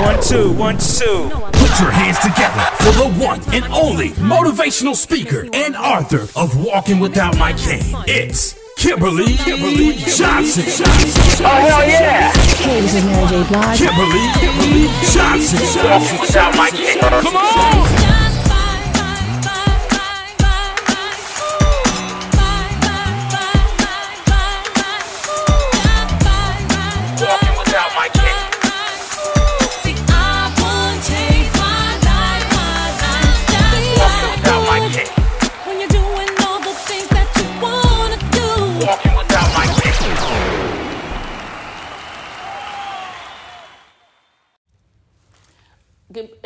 One, two, one, two. Put your hands together for the one and only motivational speaker and author of Walking Without My Cane. It's Kimberly, Kimberly Johnson. Oh, hell yeah! Hey, this is Mary J. Blige. Kimberly, Kimberly Johnson. Walking without my cane. Come on!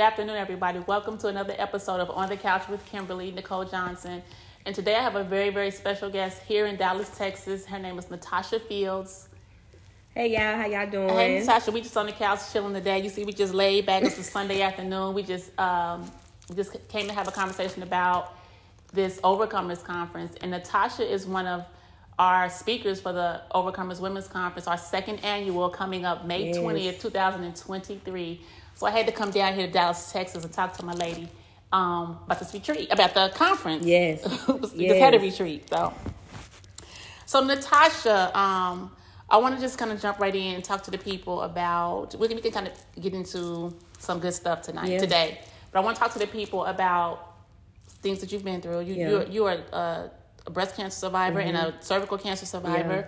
Afternoon, everybody. Welcome to another episode of On the Couch with Kimberly Nicole Johnson. And today I have a very, very special guest here in Dallas, Texas. Her name is Natasha Fields. Hey y'all, how y'all doing? Hey, Natasha, we just on the couch chilling today. You see, we just laid back. It's a Sunday afternoon. We just um, just came to have a conversation about this Overcomers Conference. And Natasha is one of our speakers for the Overcomers Women's Conference, our second annual coming up May Yes. 20th, 2023. So I had to come down here to Dallas, Texas and talk to my lady um, about this retreat, about the conference. Yes. we just had a retreat. So, so Natasha, um, I want to just kind of jump right in and talk to the people about. We can, we can kind of get into some good stuff tonight, Yeah. today. But I want to talk to the people about things that you've been through. You Yeah. you're, you are a, a breast cancer survivor and a cervical cancer survivor.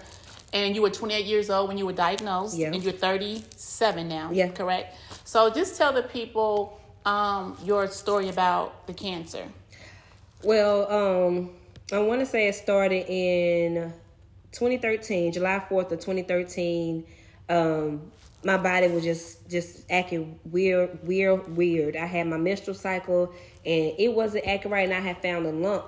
And you were 28 years old when you were diagnosed, Yeah. and you're 37 now. Yeah. correct. So just tell the people um, your story about the cancer. Well, um, I want to say it started in 2013, July 4th of 2013. Um, my body was just just acting weird, weird, weird. I had my menstrual cycle, and it wasn't acting right, and I had found a lump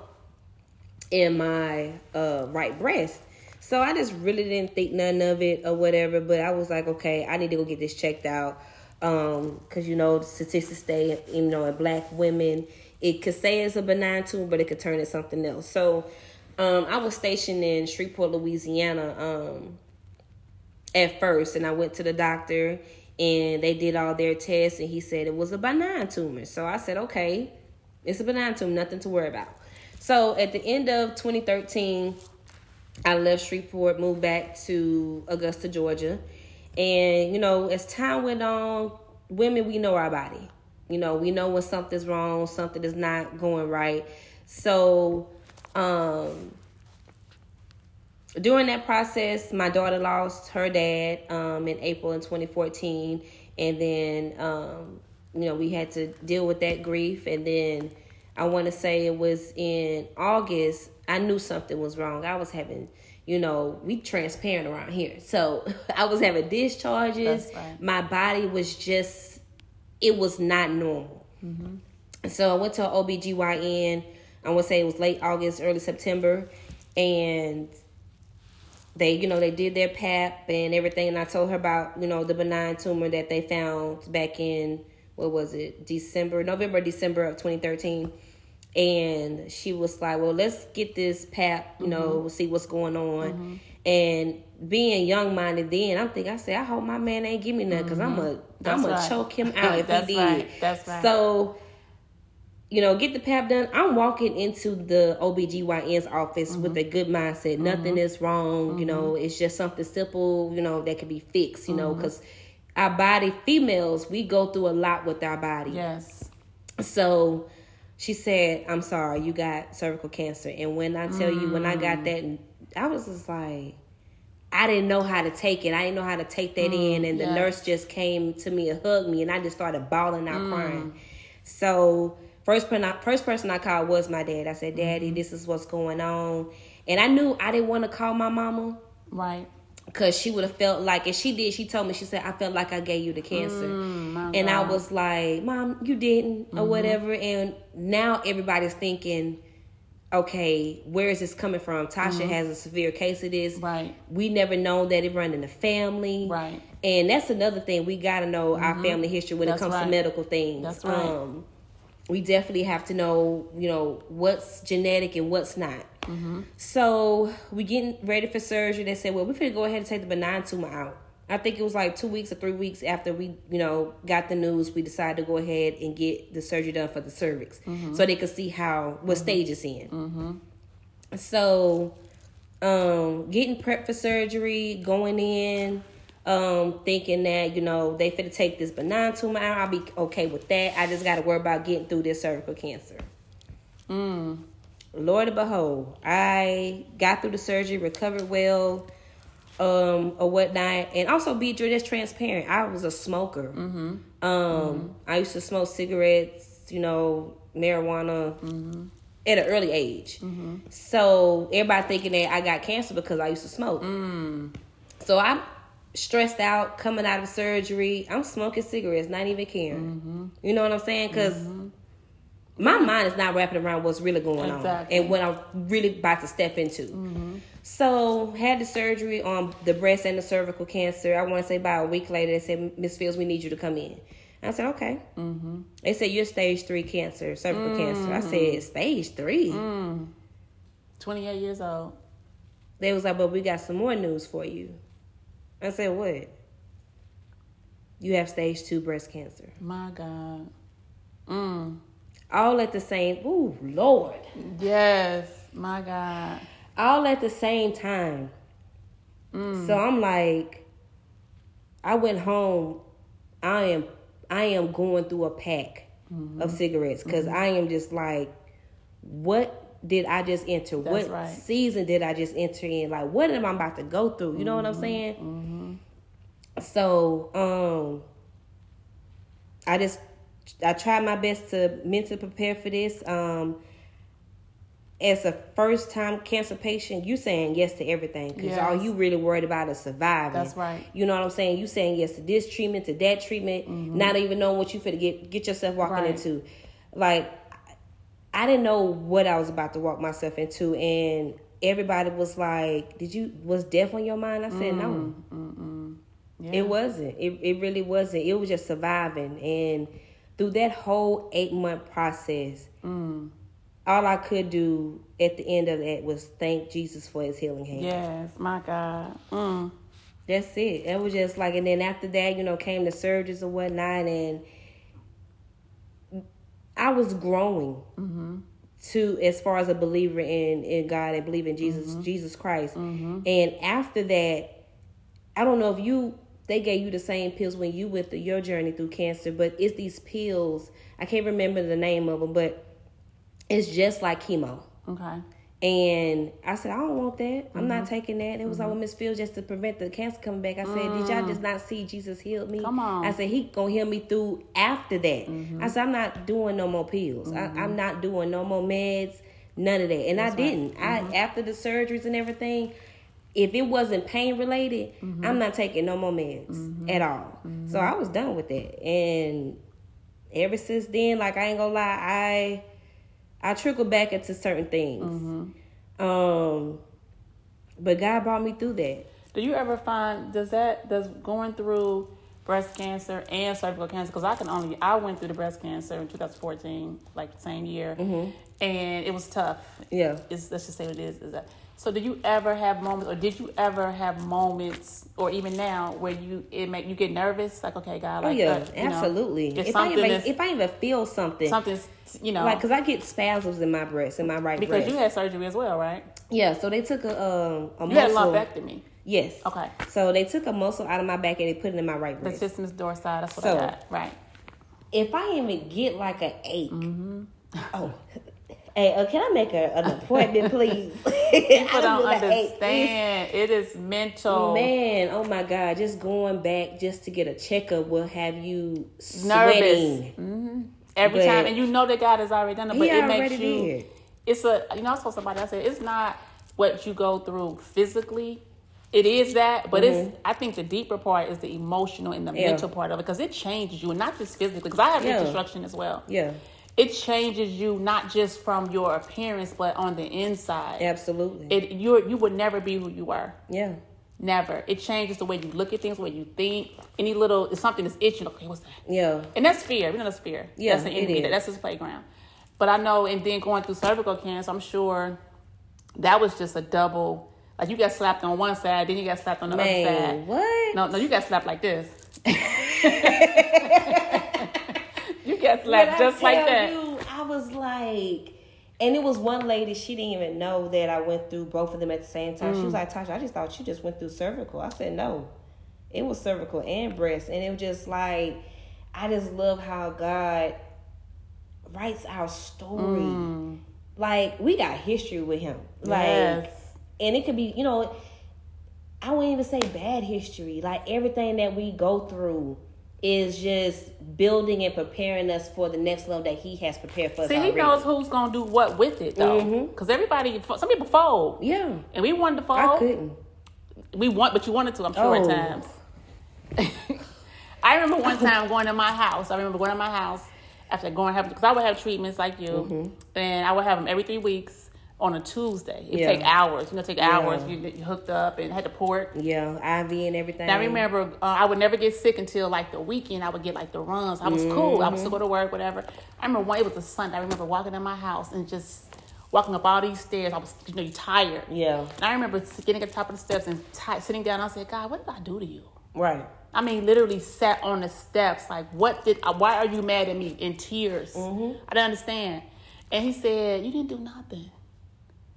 in my uh, right breast. So I just really didn't think none of it or whatever. But I was like, okay, I need to go get this checked out. Um, cause you know statistics say, you know, in black women, it could say it's a benign tumor, but it could turn into something else. So, um, I was stationed in Shreveport, Louisiana, um, at first, and I went to the doctor, and they did all their tests, and he said it was a benign tumor. So I said, okay, it's a benign tumor, nothing to worry about. So at the end of 2013, I left Shreveport, moved back to Augusta, Georgia. And, you know, as time went on, women, we know our body. You know, we know when something's wrong, something is not going right. So, um, during that process, my daughter lost her dad um, in April in 2014. And then, um, you know, we had to deal with that grief. And then I want to say it was in August, I knew something was wrong. I was having, you know, we transparent around here. So I was having discharges. My body was just, it was not normal. Mm-hmm. So I went to an OBGYN. I would say it was late August, early September. And they, you know, they did their PAP and everything. And I told her about, you know, the benign tumor that they found back in, what was it, December, November, December of 2013. And she was like, well, let's get this PAP, you know, mm-hmm. see what's going on. Mm-hmm. And being young minded then, I'm thinking, I say, I hope my man ain't give me nothing because I'm going mm-hmm. That's I'm going right. choke him out if he did. right. That's right. So, you know, get the PAP done. I'm walking into the OBGYN's office with Mm-hmm. a good mindset. Nothing is wrong. You know, it's just something simple, you know, that can be fixed, you know, Mm-hmm. because our body, females, we go through a lot with our body. Yes. So she said, I'm sorry, you got cervical cancer. And when I tell you, when I Mm. got that, I was just like, I didn't know how to take it. I didn't know how to take that in. And the Mm, yes. nurse just came to me and hugged me, and I just started bawling out Mm. crying. So first person, I, first person I called was my dad. I said, Mm-hmm. "Daddy, this is what's going on," and I knew I didn't want to call my mama Right. Because she would have felt like, and she did. She told me, she said, "I felt like I gave you the cancer," Mm, and I was like, "Mom, you didn't, or whatever." And now everybody's thinking. Okay, where is this coming from? Tasha has a severe case of this. Mm-hmm. Right. We never known that it run in the family. Right. And that's another thing we got to know our family history when That's it comes right. to medical things. That's right. Um, we definitely have to know, you know, what's genetic and what's not. Mm-hmm. So we getting ready for surgery. They said, well, we're going to go ahead and take the benign tumor out. I think it was like two weeks or three weeks after we, you know, got the news. We decided to go ahead and get the surgery done for the cervix, so they could see how what stage it's in. So, um, getting prepped for surgery, going in, um, thinking that you know they finna take this benign tumor out. I'll be okay with that. I just got to worry about getting through this cervical cancer. Lord and behold, I got through the surgery, recovered well, um, or whatnot, and also be just transparent. I was a smoker. Um, I used to smoke cigarettes, you know, marijuana at an early age. So everybody thinking that I got cancer because I used to smoke. So I'm stressed out coming out of surgery. I'm smoking cigarettes, not even caring. Mm-hmm. You know what I'm saying? Because mm-hmm. my mind is not wrapping around what's really going Exactly. on and what I'm really about to step into. Mm-hmm. So had the surgery on the breast and the cervical cancer. I want to say about a week later, they said, Miss Fields, we need you to come in. I said, okay. Mm-hmm. They said, you're stage three cancer, cervical cancer. I said, mm. stage three? Mm. 28 years old. They was like, but we got some more news for you. I said, what? You have stage two breast cancer. My God. Mm. All at the same, ooh, Lord. Yes. My God. All at the same time. Mm. So I'm like, I went home. I am, I am going through a pack of mm-hmm. cigarettes because mm-hmm. I am just like, what did I just enter? what right. season did I just enter in? Like, what am I about to go through? You know what I'm saying? So, um, I just I tried my best to mentally prepare for this. Um, as a first time cancer patient, you saying yes to everything because all you really worried about is surviving. That's right. You know what I'm saying? You saying yes to this treatment, to that treatment, not even knowing what you finna get get yourself walking Mm-hmm. Right. into. Like, I didn't know what I was about to walk myself into, and everybody was like, "Did you was death on your mind?" I said, "No." Mm, mm, mm, yeah. It wasn't. It it really wasn't. It was just surviving. And through that whole eight month process, all I could do at the end of that was thank Jesus for his healing hand. Yes. My God. Mm. That's it. It was just like and then after that, you know, came the surgeries and whatnot and I was growing mm-hmm. to as far as a believer in in God and believe in Jesus mm-hmm. Jesus Christ. Mm-hmm. And after that, I don't know if you they gave you the same pills when you went through your journey through cancer, but it's these pills. I can't remember the name of them, but it's just like chemo. Okay. And I said, I don't want that. I'm not mm-hmm. taking that. It was like, mm-hmm. well, Miss Fields, just to prevent the cancer coming back. I said, did y'all mm. just not see Jesus healed me? Come on. I said, he gonna heal me through after that. Mm-hmm. I said, I'm not doing no more pills. I, I'm not doing no more meds, none of that. And I didn't. I after the surgeries and everything, if it wasn't pain related, I'm not taking no more meds at all. So I was done with that. And ever since then, like I ain't gonna lie, I I trickle back into certain things. Um, but God brought me through that. Do you ever find does that does going through breast cancer and cervical cancer? Because I can only I went through the breast cancer in 2014, like same year, and it was tough. Yeah. It's, let's just say what it is. Is that so? Do you ever have moments, or did you ever have moments, or even now, where you it make you get nervous? Like, okay, God, like, Oh like, yeah, uh, you know, absolutely. if if I even if I even feel something, something's you know, like, cause I get spasms in my breast, in my right because breast. you had surgery as well, right? yeah, so they took a um a You had a lumpectomy. Yes. Okay. So they took a muscle out of my back and they put it in my right breast. Latissimus dorsal. That's what So- I got. Right. if I even get like an ache, Mm-hmm. oh, hey, uh, can I make a, an appointment, please? People don't understand. It is mental. Man, oh my God, just going back just to get a checkup will have you Nervous. sweating. every But- time, and you know that God has already done it, He but it makes you. did. It's a you know I told somebody I said it's not what you go through physically. It is that, but it's I think the deeper part is the emotional and the Mm-hmm. Yeah. mental part of it because it changes you, and not just physically. Because I have Yeah. reconstruction as well. Yeah, It changes you not just from your appearance, but on the inside. absolutely. It you you would never be who you were. yeah, Never. It changes the way you look at things, the way you think. Any little if something is itching. Okay, what's that? yeah, And that's fear. We know that's fear. Yeah, that's the enemy. That's his playground. But I know, and then going through cervical cancer, I'm sure that was just a double. Like you got slapped on one side, then you got slapped on the other side. what? No, no, you got slapped like this. you When slapped just like that. You, I was like, and it was one lady. She didn't even know that I went through both of them at the same time. She was Mm. like, "Tasha, I just thought you just went through cervical." I said, "No, it was cervical and breast." And it was just like, I just love how God writes our story. Like we got history with Him. Like, Mm. Yes. and it could be, you know, I wouldn't even say bad history. Like everything that we go through is just building and preparing us for the next level that He has prepared for us. See, he already. knows who's gonna do what with it though, because everybody, some people fold, Yeah, and we wanted to fold. I couldn't. We want, but you wanted to. I'm sure at Oh. times. I remember one time going to my house. I remember going to my house after going have because I would have treatments like you, Mm-hmm. and I would have them every three weeks on a Tuesday. It Yeah. take hours. You know, take hours. Yeah. You, you hooked up and had to port. Yeah, IV and everything. And I remember uh, I would never get sick until like the weekend. I would get like the runs. I was cool. I would still go to work, whatever. I remember one. It was a Sunday. I remember walking in my house and just walking up all these stairs. I was, you know, you tired. Yeah, And I remember getting at the top of the steps and ti sitting down. I said, God, what did I do to you? right. I mean, literally sat on the steps. Like, what did? uh, Why are you mad at me? In tears. Mm-hmm. I didn't understand. And he said, "You didn't do nothing."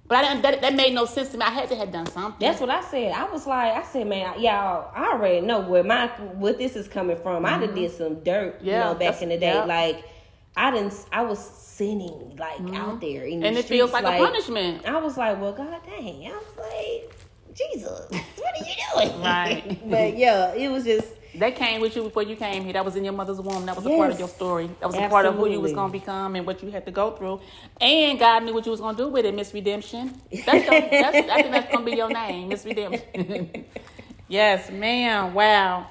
But I didn't. That, that made no sense to me. I had to have done something. That's what I said. I was like, I said, man, y'all, I already know where my what this is coming from. I done did some dirt, Mm-hmm. Yeah, you know, back in the day. yeah. Like, I didn't, I was sinning like out there in the Mm-hmm. and it streets, feels like, a punishment. I was like, well, god dang, I was like, Jesus, what are you doing? Right. but yeah, it was just That came with you before you came here. That was in your mother's womb. That was a part of your story. That was a part of who you was gonna become and what you had to go through. And God knew what you was gonna do with it, Miss Redemption. That's, your, that's I think that's gonna be your name, Miss Redemption. yes, ma'am. Wow,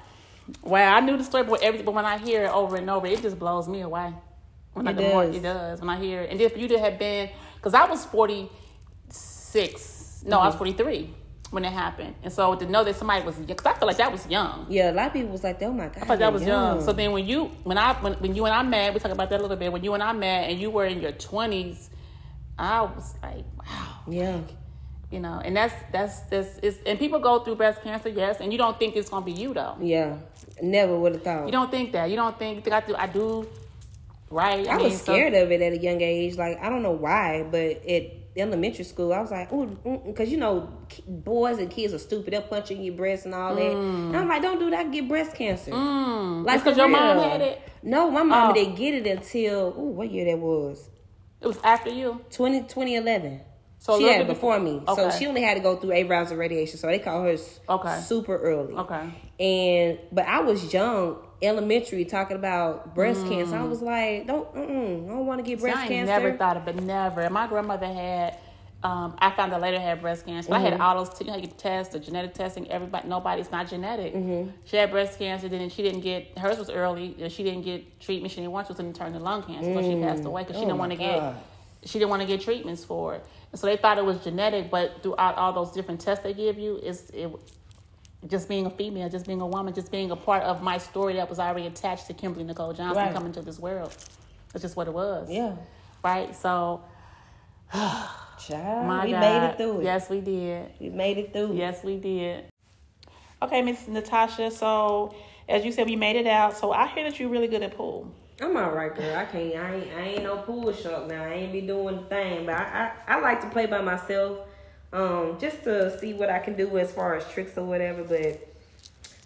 wow. I knew the story, but every but when I hear it over and over, it just blows me away. When I, It the more does. it does when I hear it, and if you did have been, because I was forty six. No, I Mm-hmm. was forty three when it happened, and so to know that somebody was, because I feel like that was young. yeah. A lot of people was like, oh my god, I thought that was young. young. So then when you when I when, when you and I met, we talk about that a little bit. When you and I met and you were in your twenties, I was like, wow, yeah, you know. And that's that's this is and people go through breast cancer, yes, and you don't think it's gonna be you though. yeah. Never would have thought. You don't think that. You don't think, think I do. I do. Right. I mean, was so- scared of it at a young age. Like I don't know why, but at elementary school, I was like, "Ooh," because you know, boys and kids are stupid. They'll punch you in your breast and all that. And I'm like, "Don't do that. Get breast cancer." Mm. Like It's 'cause for your mom had it. No, my mom Oh. didn't get it until ooh, what year that was? It was after you. 20, 2011. So she had it before me, so she only had to go through eight rounds of radiation. So they call her Okay. super early. Okay. And but I was young, elementary, talking about breast cancer. I was like, don't, mm-mm, I don't want to get breast Mm. I cancer. never thought of it, but never. My grandmother had. Um, I found out later had breast cancer. But I Mm-hmm. had all those, you know, tests, the genetic testing. Everybody, nobody's not genetic. Mm-hmm. She had breast cancer. Then she didn't get hers was early. She didn't get treatment. She didn't want to. So then turned to lung cancer. So she passed away because she Oh didn't want to get. She didn't want to get treatments for it. So they thought it was genetic, but throughout all those different tests they give you, it's it, just being a female, just being a woman, just being a part of my story that was already attached to Kimberly Nicole Johnson Right. coming to this world. That's just what it was. Yeah. Right. So, Child, we God. made it through it. Yes, we did. We made it through. Yes, we did. Okay, Miss Natasha. So, as you said, we made it out. So I hear that you're really good at pool. I'm all right, girl. I can't. I ain't, I ain't no pool shark now. I ain't be doing the thing, but I, I, I like to play by myself, um, just to see what I can do as far as tricks or whatever. But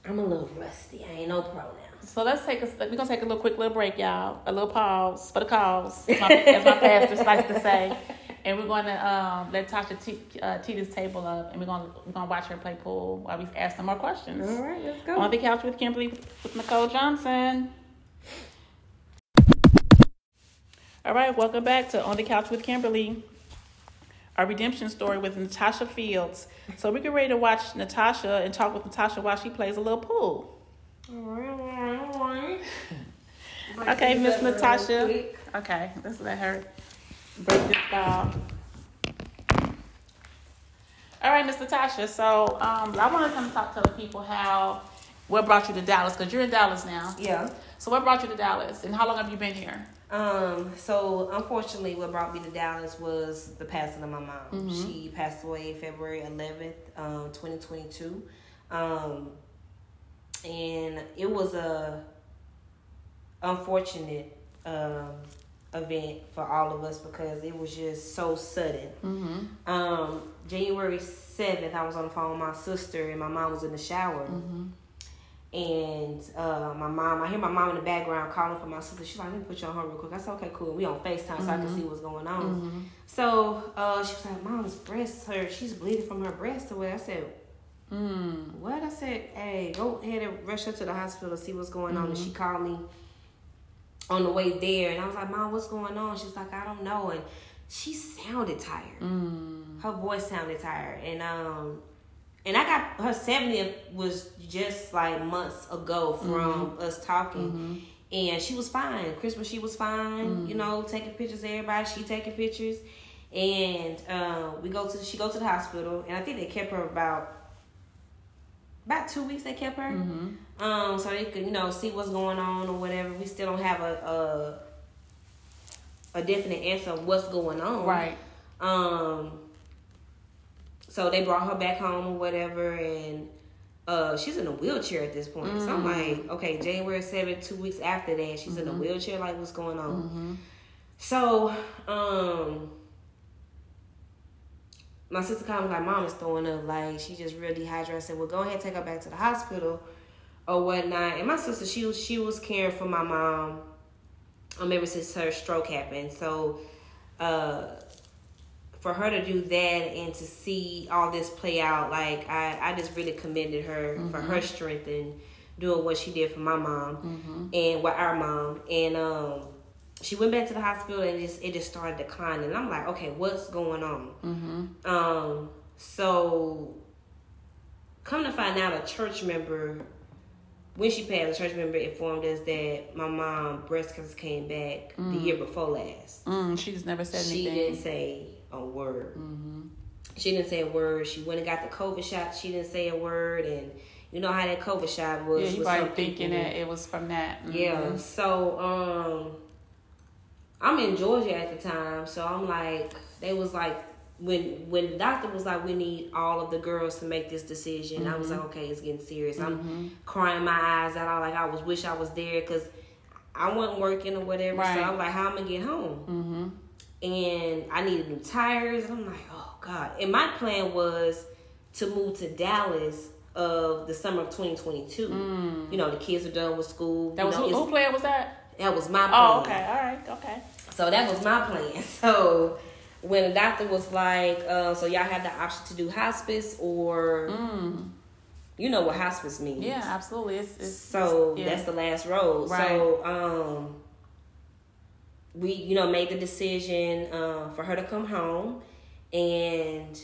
I'm a little rusty. I ain't no pro now. So let's take a we're gonna take a little quick little break, y'all. A little pause for the cause, as my, as my pastor likes to say. And we're gonna um, let Tasha tee, uh, tee this table up, and we're gonna we're gonna watch her play pool while we ask them more questions. All right, let's go. On the couch with Kimberly with Nicole Johnson. All right, welcome back to On the Couch with Kimberly, our redemption story with Natasha Fields. So we get ready to watch Natasha and talk with Natasha while she plays a little pool. Okay, Miss Natasha. Okay, let's let her break this down. All right, Miss Natasha. So um, I want to come talk to the people how what brought you to Dallas? Because you're in Dallas now. Yeah. So what brought you to Dallas, and how long have you been here? Um, so unfortunately what brought me to Dallas was the passing of my mom. Mm-hmm. She passed away February eleventh, um, twenty twenty two. Um and it was a unfortunate um event for all of us because it was just so sudden. Mm-hmm. Um, January seventh, I was on the phone with my sister, and my mom was in the shower. Mm-hmm. And uh, my mom, I hear my mom in the background calling for my sister. She's like, "Let me put you on her real quick." I said, "Okay, cool." We on Facetime, so I can see what's going on. So uh, she was like, "Mom's breast hurt. She's bleeding from her breast." What? I said, Mm. "What?" I said, "Hey, go ahead and rush her to the hospital to see what's going on." And she called me on the way there, and I was like, "Mom, what's going on?" She's like, "I don't know," and she sounded tired. Mm. Her voice sounded tired, and um, and I got her 70th was just like months ago from us talking. And she was fine. Christmas, she was fine. You know, taking pictures of everybody. She taking pictures, and uh, we go to she go to the hospital, and I think they kept her about about two weeks. They kept her, um, so they could you know see what's going on or whatever. We still don't have a a, a definite answer of what's going on, Right. um, so they brought her back home or whatever, and uh, she's in a wheelchair at this point. So I'm like, okay, January 7th, two weeks after that, she's in a wheelchair. Like, what's going on? So, um, my sister called me like, Mom is throwing up. Like, she just real dehydrated. I said, Well, go ahead, and take her back to the hospital or whatnot. And my sister, she was she was caring for my mom um, ever since her stroke happened. So, uh, for her to do that and to see all this play out, like I, I just really commended her for her strength and doing what she did for my mom and with our mom. And um, she went back to the hospital and just it just started declining. And I'm like, okay, what's going on? Um, so come to find out, a church member when she passed, a church member informed us that my mom breast cancer came back the year before last. Mm, she just never said anything. She didn't say a word. She didn't say a word. She went and got the COVID shot. She didn't say a word, and you know how that COVID shot was. Yeah, you probably thinking people. that it was from that. Mhm. Yeah. So um, I'm in Georgia at the time, so I'm like, they was like, when when the doctor was like, we need all of the girls to make this decision. I was like, okay, it's getting serious. I'm crying my eyes out. I like, I was wish I was there because I wasn't working or whatever. Right. So I'm like, how am I gonna get home? And I needed new tires. And I'm like, oh God. And my plan was to move to Dallas of the summer of 2022. You know, the kids are done with school. Mm. That you was know, who, who player was that? that was my plan. Oh, okay. All right. Okay. So that was my plan. So when the doctor was like, uh, so y'all have the option to do hospice or you know what hospice means. Mm. Yeah, absolutely. It's, it's So it's- yeah. that's the last road. Right. So um we, you know, made the decision uh, for her to come home and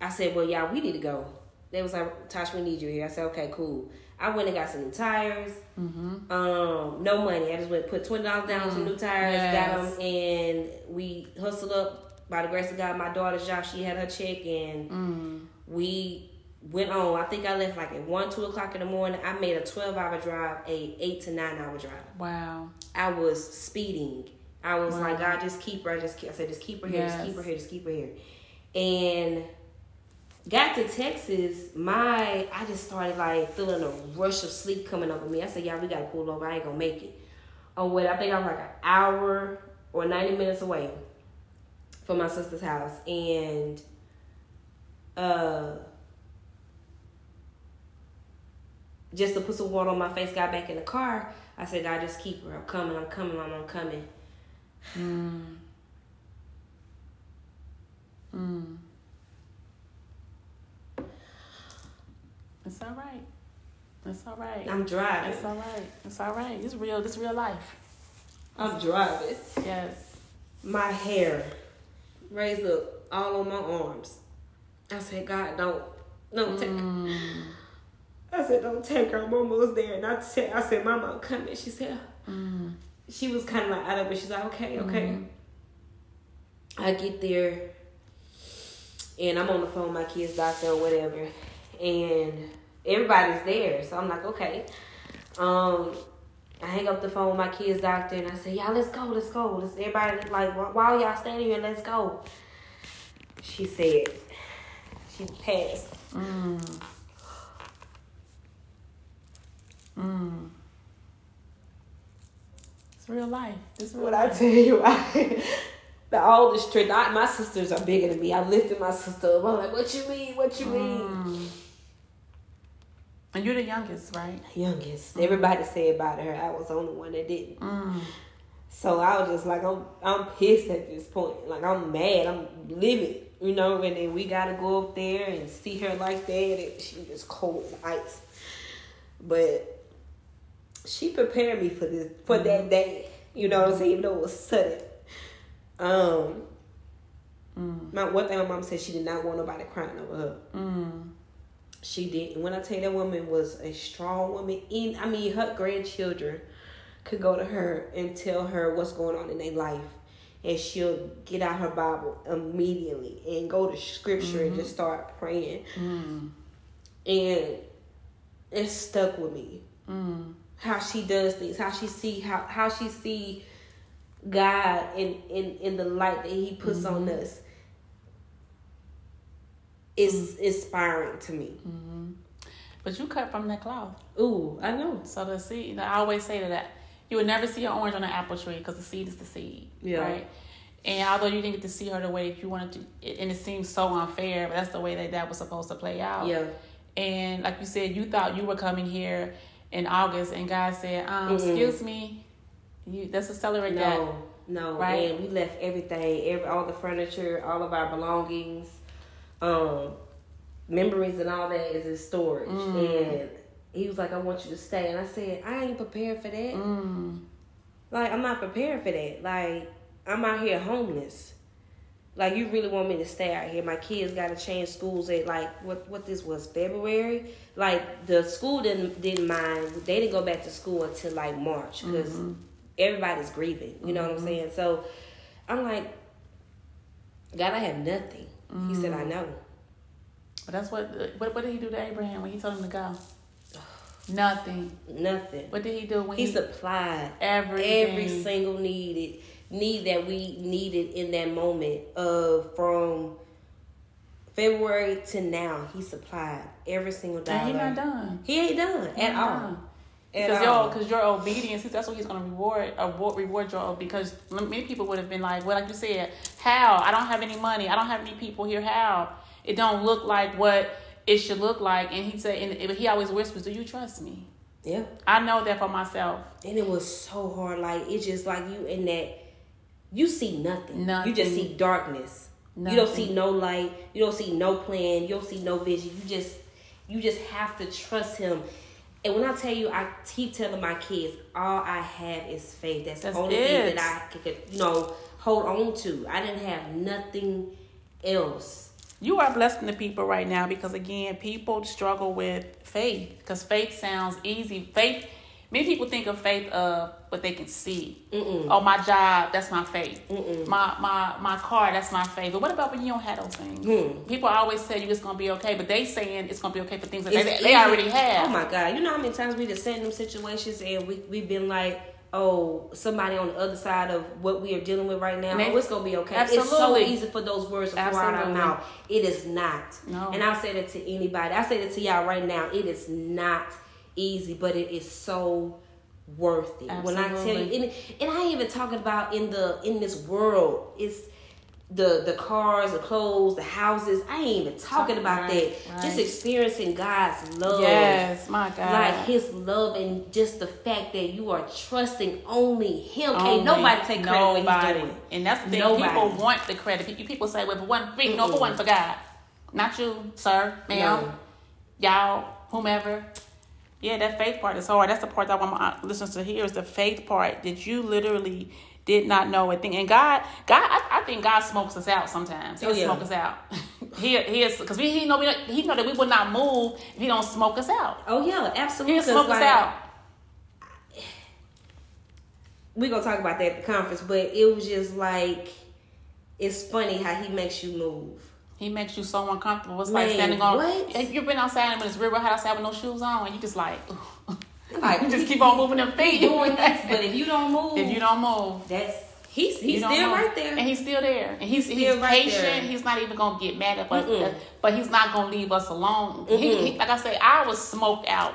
I said, Well, y'all, we need to go. They was like, Tosh, we need you here. I said, Okay, cool. I went and got some new tires. Mm-hmm. Um, no money. I just went put twenty dollars down some new tires, Yes. got them, and we hustled up. By the grace of God, my daughter's job, she had her check, and Mm. we went on. I think I left like at one, two o'clock in the morning. I made a twelve hour drive, a eight to nine hour drive. Wow. I was speeding. I was Wow. like, God, just keep her. I Just keep, I said, just keep her here. Just keep her here. Just keep her here. And got to Texas. My I just started like feeling a rush of sleep coming over me. I said, y'all, we gotta pull over. I ain't gonna make it. Oh wait, I think I was like an hour or ninety minutes away from my sister's house, and uh. Just to put some water on my face, got back in the car. I said, God, just keep her. I'm coming, I'm coming, Mom, I'm coming. Mm. Mm. It's all right. It's all right. I'm driving. It's all right. It's all right. It's real. It's real life. I'm driving. Yes. My hair raised up all on my arms. I said, God, don't, don't take. I said, don't take her. Mama was there, and I said, I said, Mama, I'm coming. She said, Mm. She was kind of like out of it. She's like, okay, okay. Mm-hmm. I get there, and I'm on the phone with my kid's doctor or whatever, and everybody's there. So I'm like, okay. Um, I hang up the phone with my kid's doctor and I say, y'all, let's go, let's go. Let's everybody like why, while y'all standing here, let's go. She said, she passed. It's real life. It's real What I tell you, I, the oldest trick. I, my sisters are bigger than me. I lifted my sister up. I'm like, what you mean? What you mean? Mm. And you're the youngest, right? Youngest. Everybody said about her. I was the only one that didn't. Mm. So I was just like, I'm, I'm pissed at this point. Like I'm mad. I'm livid, you know. And then we gotta go up there and see her like that, and she was cold as ice. But she prepared me for this for that mm-hmm. day. You know what I'm saying? Even though it was sudden. Um. Mm. My one thing my mom said she did not want nobody crying over her. Mm. She did. And when I tell you that woman was a strong woman, in I mean her grandchildren could go to her and tell her what's going on in their life. And she'll get out her Bible immediately and go to scripture and mm-hmm. just start praying. Mm. And it stuck with me. How she does things, how she see how how she see God in in in the light that He puts on mm-hmm. us. Is mm-hmm. inspiring to me. Mm-hmm. But you cut from that cloth. Ooh, I know. So the seed, I always say to that, you would never see an orange on an apple tree because the seed is the seed, Yeah. right? And although you didn't get to see her the way that you wanted to, and it seems so unfair, but that's the way that that was supposed to play out. Yeah. And like you said, you thought you were coming here in August, and God said, um, "Excuse me, you let's accelerate that." No, no, Right. And we left everything, every all the furniture, all of our belongings, um, memories, and all that is in storage. Mm. And he was like, "I want you to stay," and I said, "I ain't prepared for that. Mm. Like, I'm not prepared for that. Like, I'm out here homeless." Like you really want me to stay out here? My kids got to change schools at like what what this was February. Like the school didn't didn't mind. They didn't go back to school until like March because mm-hmm. everybody's grieving. You know what I'm mm-hmm. saying? So I'm like, God, I have nothing. He said, I mm-hmm. know. But that's what, uh, what. What did he do to Abraham when he told him to go? Nothing. Nothing. What did he do when He he, supplied everything? every single needed need that we needed in that moment of from February to now. He supplied every single dollar. and he not done. He ain't done He at not all. done. At Because all. your, cause your obedience, that's what he's going to reward, reward, reward your, because many people would have been like, well, like you said, how? I don't have any money. I don't have any people here. How? It don't look like what it should look like. And he said, and he always whispers, do you trust me? Yeah. I know that for myself. And it was so hard. Like it's just like you in that you see nothing. You just see darkness. You don't see no light. You don't see no plan. You don't see no vision. You just you just have to trust him. And when I tell you, I keep telling my kids, all I have is faith. That's, That's the only it. thing that I could, you know, hold on to. I didn't have nothing else. You are blessing the people right now because again, people struggle with faith because faith sounds easy. Faith, many people think of faith of what they can see. Oh, my job, that's my faith. My my my car, that's my faith. But what about when you don't have those things? Hmm. People always tell you it's gonna be okay, but they saying it's gonna be okay for things that they, It's they already have. Oh my god! You know how many times we just sat in them situations and we we've been like, oh, somebody on the other side of what we are dealing with right now. Oh, it's gonna be okay. It's so easy for those words to pour out our Absolutely. mouth. It is not. No. And I'll say that to anybody. I say that to y'all right now. It is not easy, but it is so worth it. When I tell you, and, and I ain't even talking about in the in this world. It's the the cars, the clothes, the houses. I ain't even talking about Right, that. Just experiencing God's love. Yes, my God. Like his love and just the fact that you are trusting only him. Only Can't nobody take credit what nobody. he's doing. And that's the thing. Nobody. People want the credit. People- People say, well, for one, for, no, for one for God. Not you, sir, ma'am, No. y'all, whomever. Yeah, that faith part is hard. That's the part that I want my listeners to hear is the faith part that you literally did not know a thing. And God, God, I, I think God smokes us out sometimes. He'll Oh, yeah. smoke us out. he he is because we he know we don't- he know that we will not move if he don't smoke us out. Oh yeah, absolutely. He'll smoke us out. we gonna talk about that at the conference, but it was just like it's funny how he makes you move. He makes you so uncomfortable. It's like Man, standing on. what? If you've been outside and it's real, real hot outside with no shoes on, and you just like, Like, you just keep on moving them feet. doing this, but if you don't move, if you don't move, that's he's he's still right there. and he's still there, and he's He's he's, right patient. there. He's not even gonna get mad at us, Mm-mm. but he's not gonna leave us alone. He, he, like I say, I was smoked out.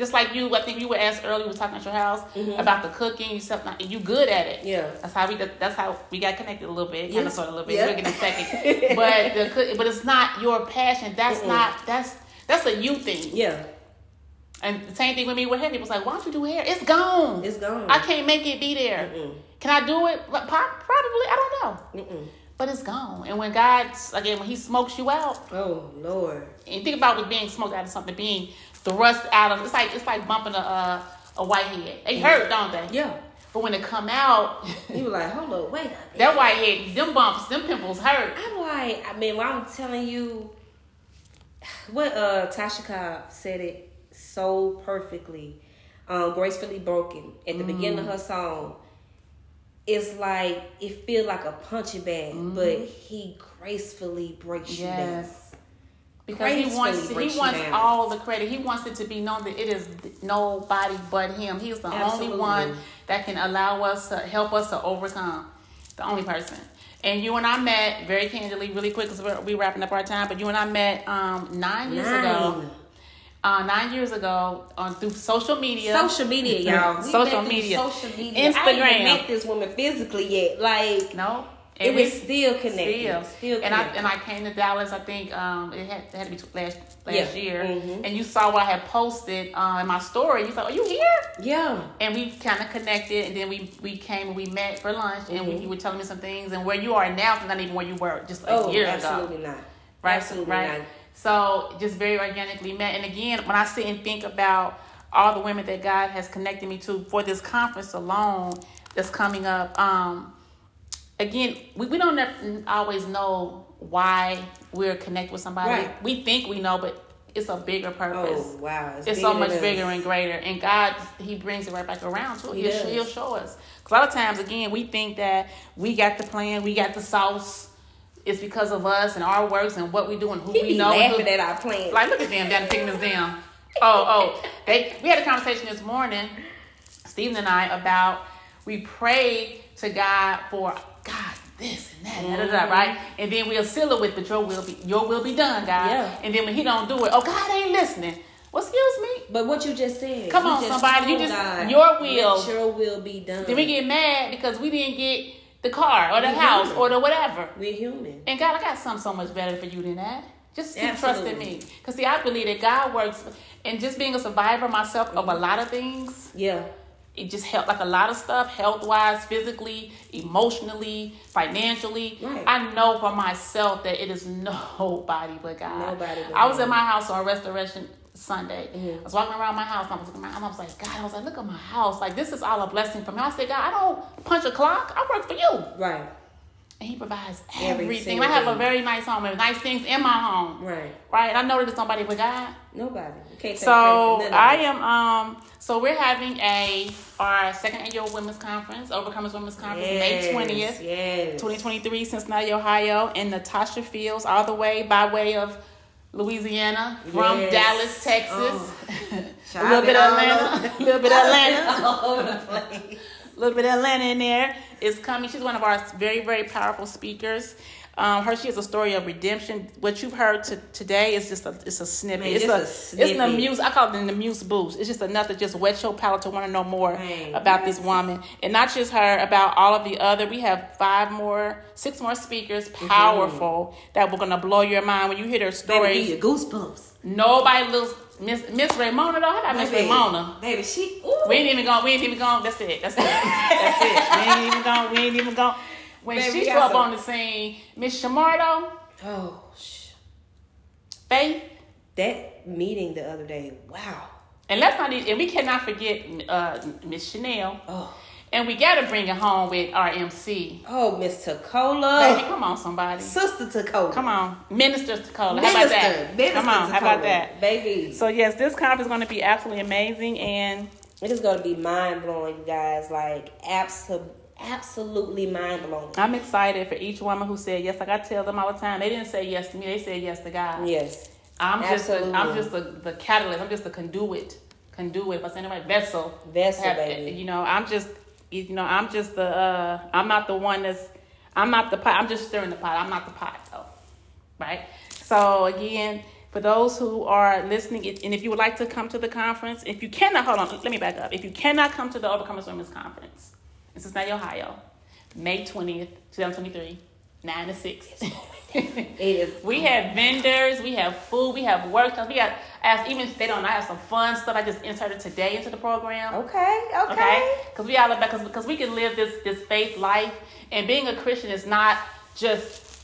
Just like you, I think you were asked earlier. We were talking at your house about the cooking. You said you good at it. Mm-hmm. Yeah. that's how we. That's how we got connected a little bit, kind Yeah. of, sort of, a little bit. We'll get in a second. but the cook, but it's not your passion. That's not. That's that's a you thing. yeah, And the same thing with me with hair. People's like, why don't you do hair? It's gone. It's gone. I can't make it be there. Mm-mm. Can I do it? Probably. I don't know. Mm-mm. But it's gone. And when God, again, when He smokes you out, oh Lord, and think about it being smoked out of something, being thrust out of it's like it's like bumping a a, a whitehead. They hurt, don't they? yeah. But when it come out, You were like, hold up, wait a minute. that whitehead, them bumps, them pimples hurt. I'm like, I mean, well, I'm telling you, what uh Tasha Cobbs said it so perfectly, um, gracefully broken at the beginning of her song. It's like it feels like a punching bag, but he gracefully breaks you down. Because he wants he wants down. all the credit. He wants it to be known that it is nobody but him. He's the Absolutely. only one that can allow us to help us to overcome. The only person. And you and I met very candidly, really quick, because we're we wrapping up our time. But you and I met um, nine years ago. Nine. Uh, nine years ago on through social media. Social media, y'all. Social media. Social media. Instagram. I even met this woman physically yet. Like no. It And was still connected. Still, Still, and I and I came to Dallas. I think um, it had, it had to be last last Yeah. year. Mhm. And you saw what I had posted uh, in my story. You said, "Are you here?" yeah. And we kind of connected, and then we we came and we met for lunch, and Mm-hmm. you were telling me some things, and where you are now is not even where you were just a Oh, year ago, absolutely not. right? Absolutely right. not. So just very organically met. And again, when I sit and think about all the women that God has connected me to for this conference alone that's coming up, um, again, we, we don't nev- always know why we're connected with somebody. Right. We think we know, but it's a bigger purpose. Oh wow. It's so much bigger and greater, and God, He brings it right back around to it. He'll, he'll show us. 'Cause a lot of times, again, we think that we got the plan, we got the sauce. It's because of us and our works and what we do and who He we know. laughing who- at our plan. like, look at them down picking us down. Oh, oh, they. We had a conversation this morning, Stephen and I, about we prayed to God for this and that, da, da, da, mm-hmm. right? And then we'll seal it with, "But your will be, your will be done, God." Yeah. And then when He don't do it, oh, God ain't listening. Well, excuse me. But what you just said. Come on, somebody, you just- God, your will. Your will be done. Then we get mad because we didn't get the car or the We house human. or the whatever. We're human. And God, I got something so much better for you than that. Just keep Absolutely. trusting me. Because, see, I believe that God works. And just being a survivor myself of a mm-hmm. lot of things, Yeah. It just helped like a lot of stuff, health wise, physically, emotionally, financially. Right. I know for myself that it is nobody but God. Nobody but I was God. at my house on Restoration Sunday. Mm-hmm. I was walking around my house and I was looking around and I was like, God, I was like, look at my house. Like, this is all a blessing for me. I said, God, I don't punch a clock. I work for you. Right. And he provides Every everything. I have a very nice home and nice things in my home. Right. Right. I know that it's nobody but God. Nobody. You So credit for none I am um so we're having a our second annual women's conference, Overcomers Women's Conference, May twentieth, Yes. 2023, Cincinnati, Ohio, in Natasha Fields, all the way by way of Louisiana from Yes. Dallas, Texas. Oh. a little bit Atlanta, a little bit of Atlanta. all over the place. Little bit of Atlanta in there is coming. She's one of our very, very powerful speakers. Um, her she has a story of redemption. What you've heard to, today is just a it's a snippet. Man, it's just a, a it's an amuse. I call it an amuse-bouche. It's just enough to just wet your palate to want to know more Man, about this woman, and not just her. About all of the other. We have five more, six more speakers, powerful that we're gonna blow your mind when you hear their Baby, stories. give goosebumps. Nobody looks Miss Miss Ramona though. How about Miss Ramona? Baby, she. Ooh. We ain't even going. We ain't even going. That's it. That's it. That's it. We ain't even going. We ain't even going. When Baby, she show up on the scene, Miss Shamardo, Oh, sh- Faith, that meeting the other day. Wow. and let's not. And we cannot forget uh, Miss Chanel. Oh. And we gotta bring it home with our MC. Oh, Miss Baby, come on, somebody. Sister Tacola. Come on, Minister Tacola. Minister. How about that? Minister Come on, how about that? Baby. So yes, this conference is going to be absolutely amazing, and It is going to be mind blowing, you guys. Like, absolutely. Absolutely mind blowing. I'm excited for each woman who said yes. Like I tell them all the time, they didn't say yes to me. They said yes to God. Yes. I'm just the, Absolutely. I'm just the, the catalyst. I'm just the conduit. Conduit. If I say the right vessel. Vessel, Have- baby. You know, I'm just you know, I'm just the uh I'm not the one that's I'm not the pot. I'm just stirring the pot. I'm not the pot though. Right? So again, for those who are listening, and if you would like to come to the conference, if you cannot, hold on, let me back up. If you cannot come to the Overcomers Women's Conference in Cincinnati, Ohio, May 20th, 2023, 9 to 6. It is. We have vendors, we have food, we have workshops, we got as even if they don't, I have some fun stuff I just inserted today into the program. Okay. Okay. Okay, because we all about because because we can live this this faith life, and being a Christian is not just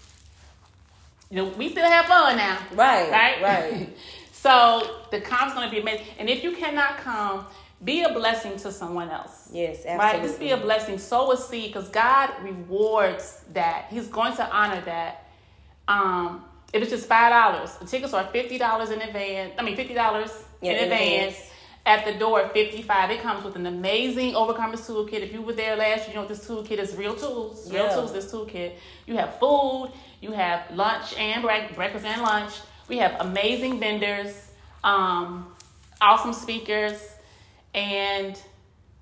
you know we still have fun now, Right, Right, right. so the conference going to be amazing, and if you cannot come, be a blessing to someone else. Yes, Right, absolutely. just be a blessing. Sow a seed because God rewards that. He's going to honor that. Um, if it's just five dollars, the tickets are fifty dollars in advance. I mean, fifty dollars Yeah, in in advance. advance. At the door, fifty five. It comes with an amazing Overcomers toolkit. If you were there last, year, you know what this toolkit is. Real tools, real Yeah. tools. This toolkit. You have food. You have lunch and break, breakfast and lunch. We have amazing vendors, um, awesome speakers, and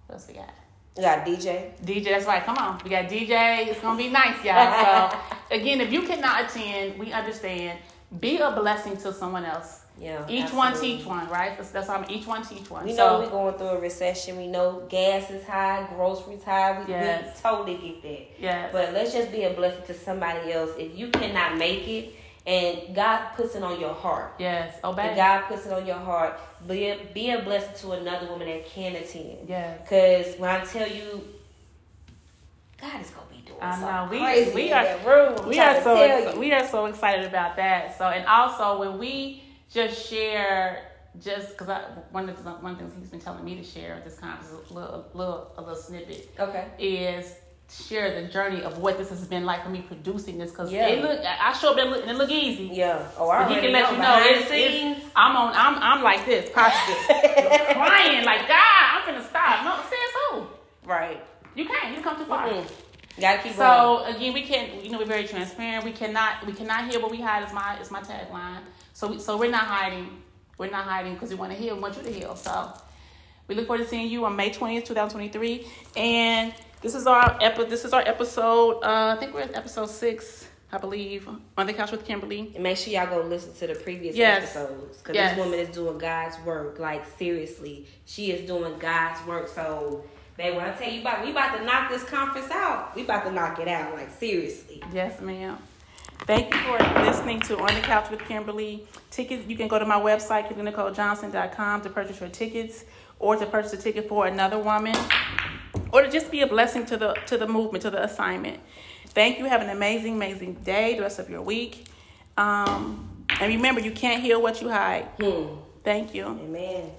what else we got? We got DJ. DJ, that's right. Come on, we got DJ. It's gonna be nice, y'all. So again, if you cannot attend, we understand. Be a blessing to someone else. Yeah, Each one teach one, right? That's, that's how I'm, each one teach one. We so, know we're going through a recession. We know gas is high, groceries high. We, Yes. we totally get that. Yes. But let's just be a blessing to somebody else. If you cannot make it and God puts it on your heart, yes, obey. and God puts it on your heart, be a, be a blessing to another woman that can attend. Yes. Because when I tell you, God is going to be doing I know we crazy we are that room. We are so ex- we are so excited about that. So and also when we just share just because I one of the one of the things he's been telling me to share at this conference a little a little a little snippet Okay. is share the journey of what this has been like for me producing this because Yeah. it look I show up and it look, and it look easy. Yeah. Oh, I he already can let you know it's, it's. I'm on I'm I'm like this positive crying like God I'm gonna stop no says who Right. you can't you come too far. Mm. Gotta keep going. So again, we can't. You know, we're very transparent. We cannot. We cannot hear what we hide. Is my is my tagline. So we, so we're not hiding. We're not hiding because we want to heal. We want you to heal. So we look forward to seeing you on May twentieth, two thousand twenty three. And this is our epi- This is our episode. Uh, I think we're at episode six, I believe, on the couch with Kimberly. And make sure y'all go listen to the previous Yes. episodes because Yes. this woman is doing God's work. Like seriously, she is doing God's work. So, babe, when I tell you about, we about to knock this conference out. We about to knock it out. Like seriously. Yes, ma'am. Thank you for listening to On the Couch with Kimberly. Tickets, you can go to my website, KimberlyNicoleJohnson.com to purchase your tickets or to purchase a ticket for another woman or to just be a blessing to the to the movement, to the assignment. Thank you. Have an amazing, amazing day, the rest of your week. Um, and remember, you can't heal what you hide. Hmm. Thank you. Amen.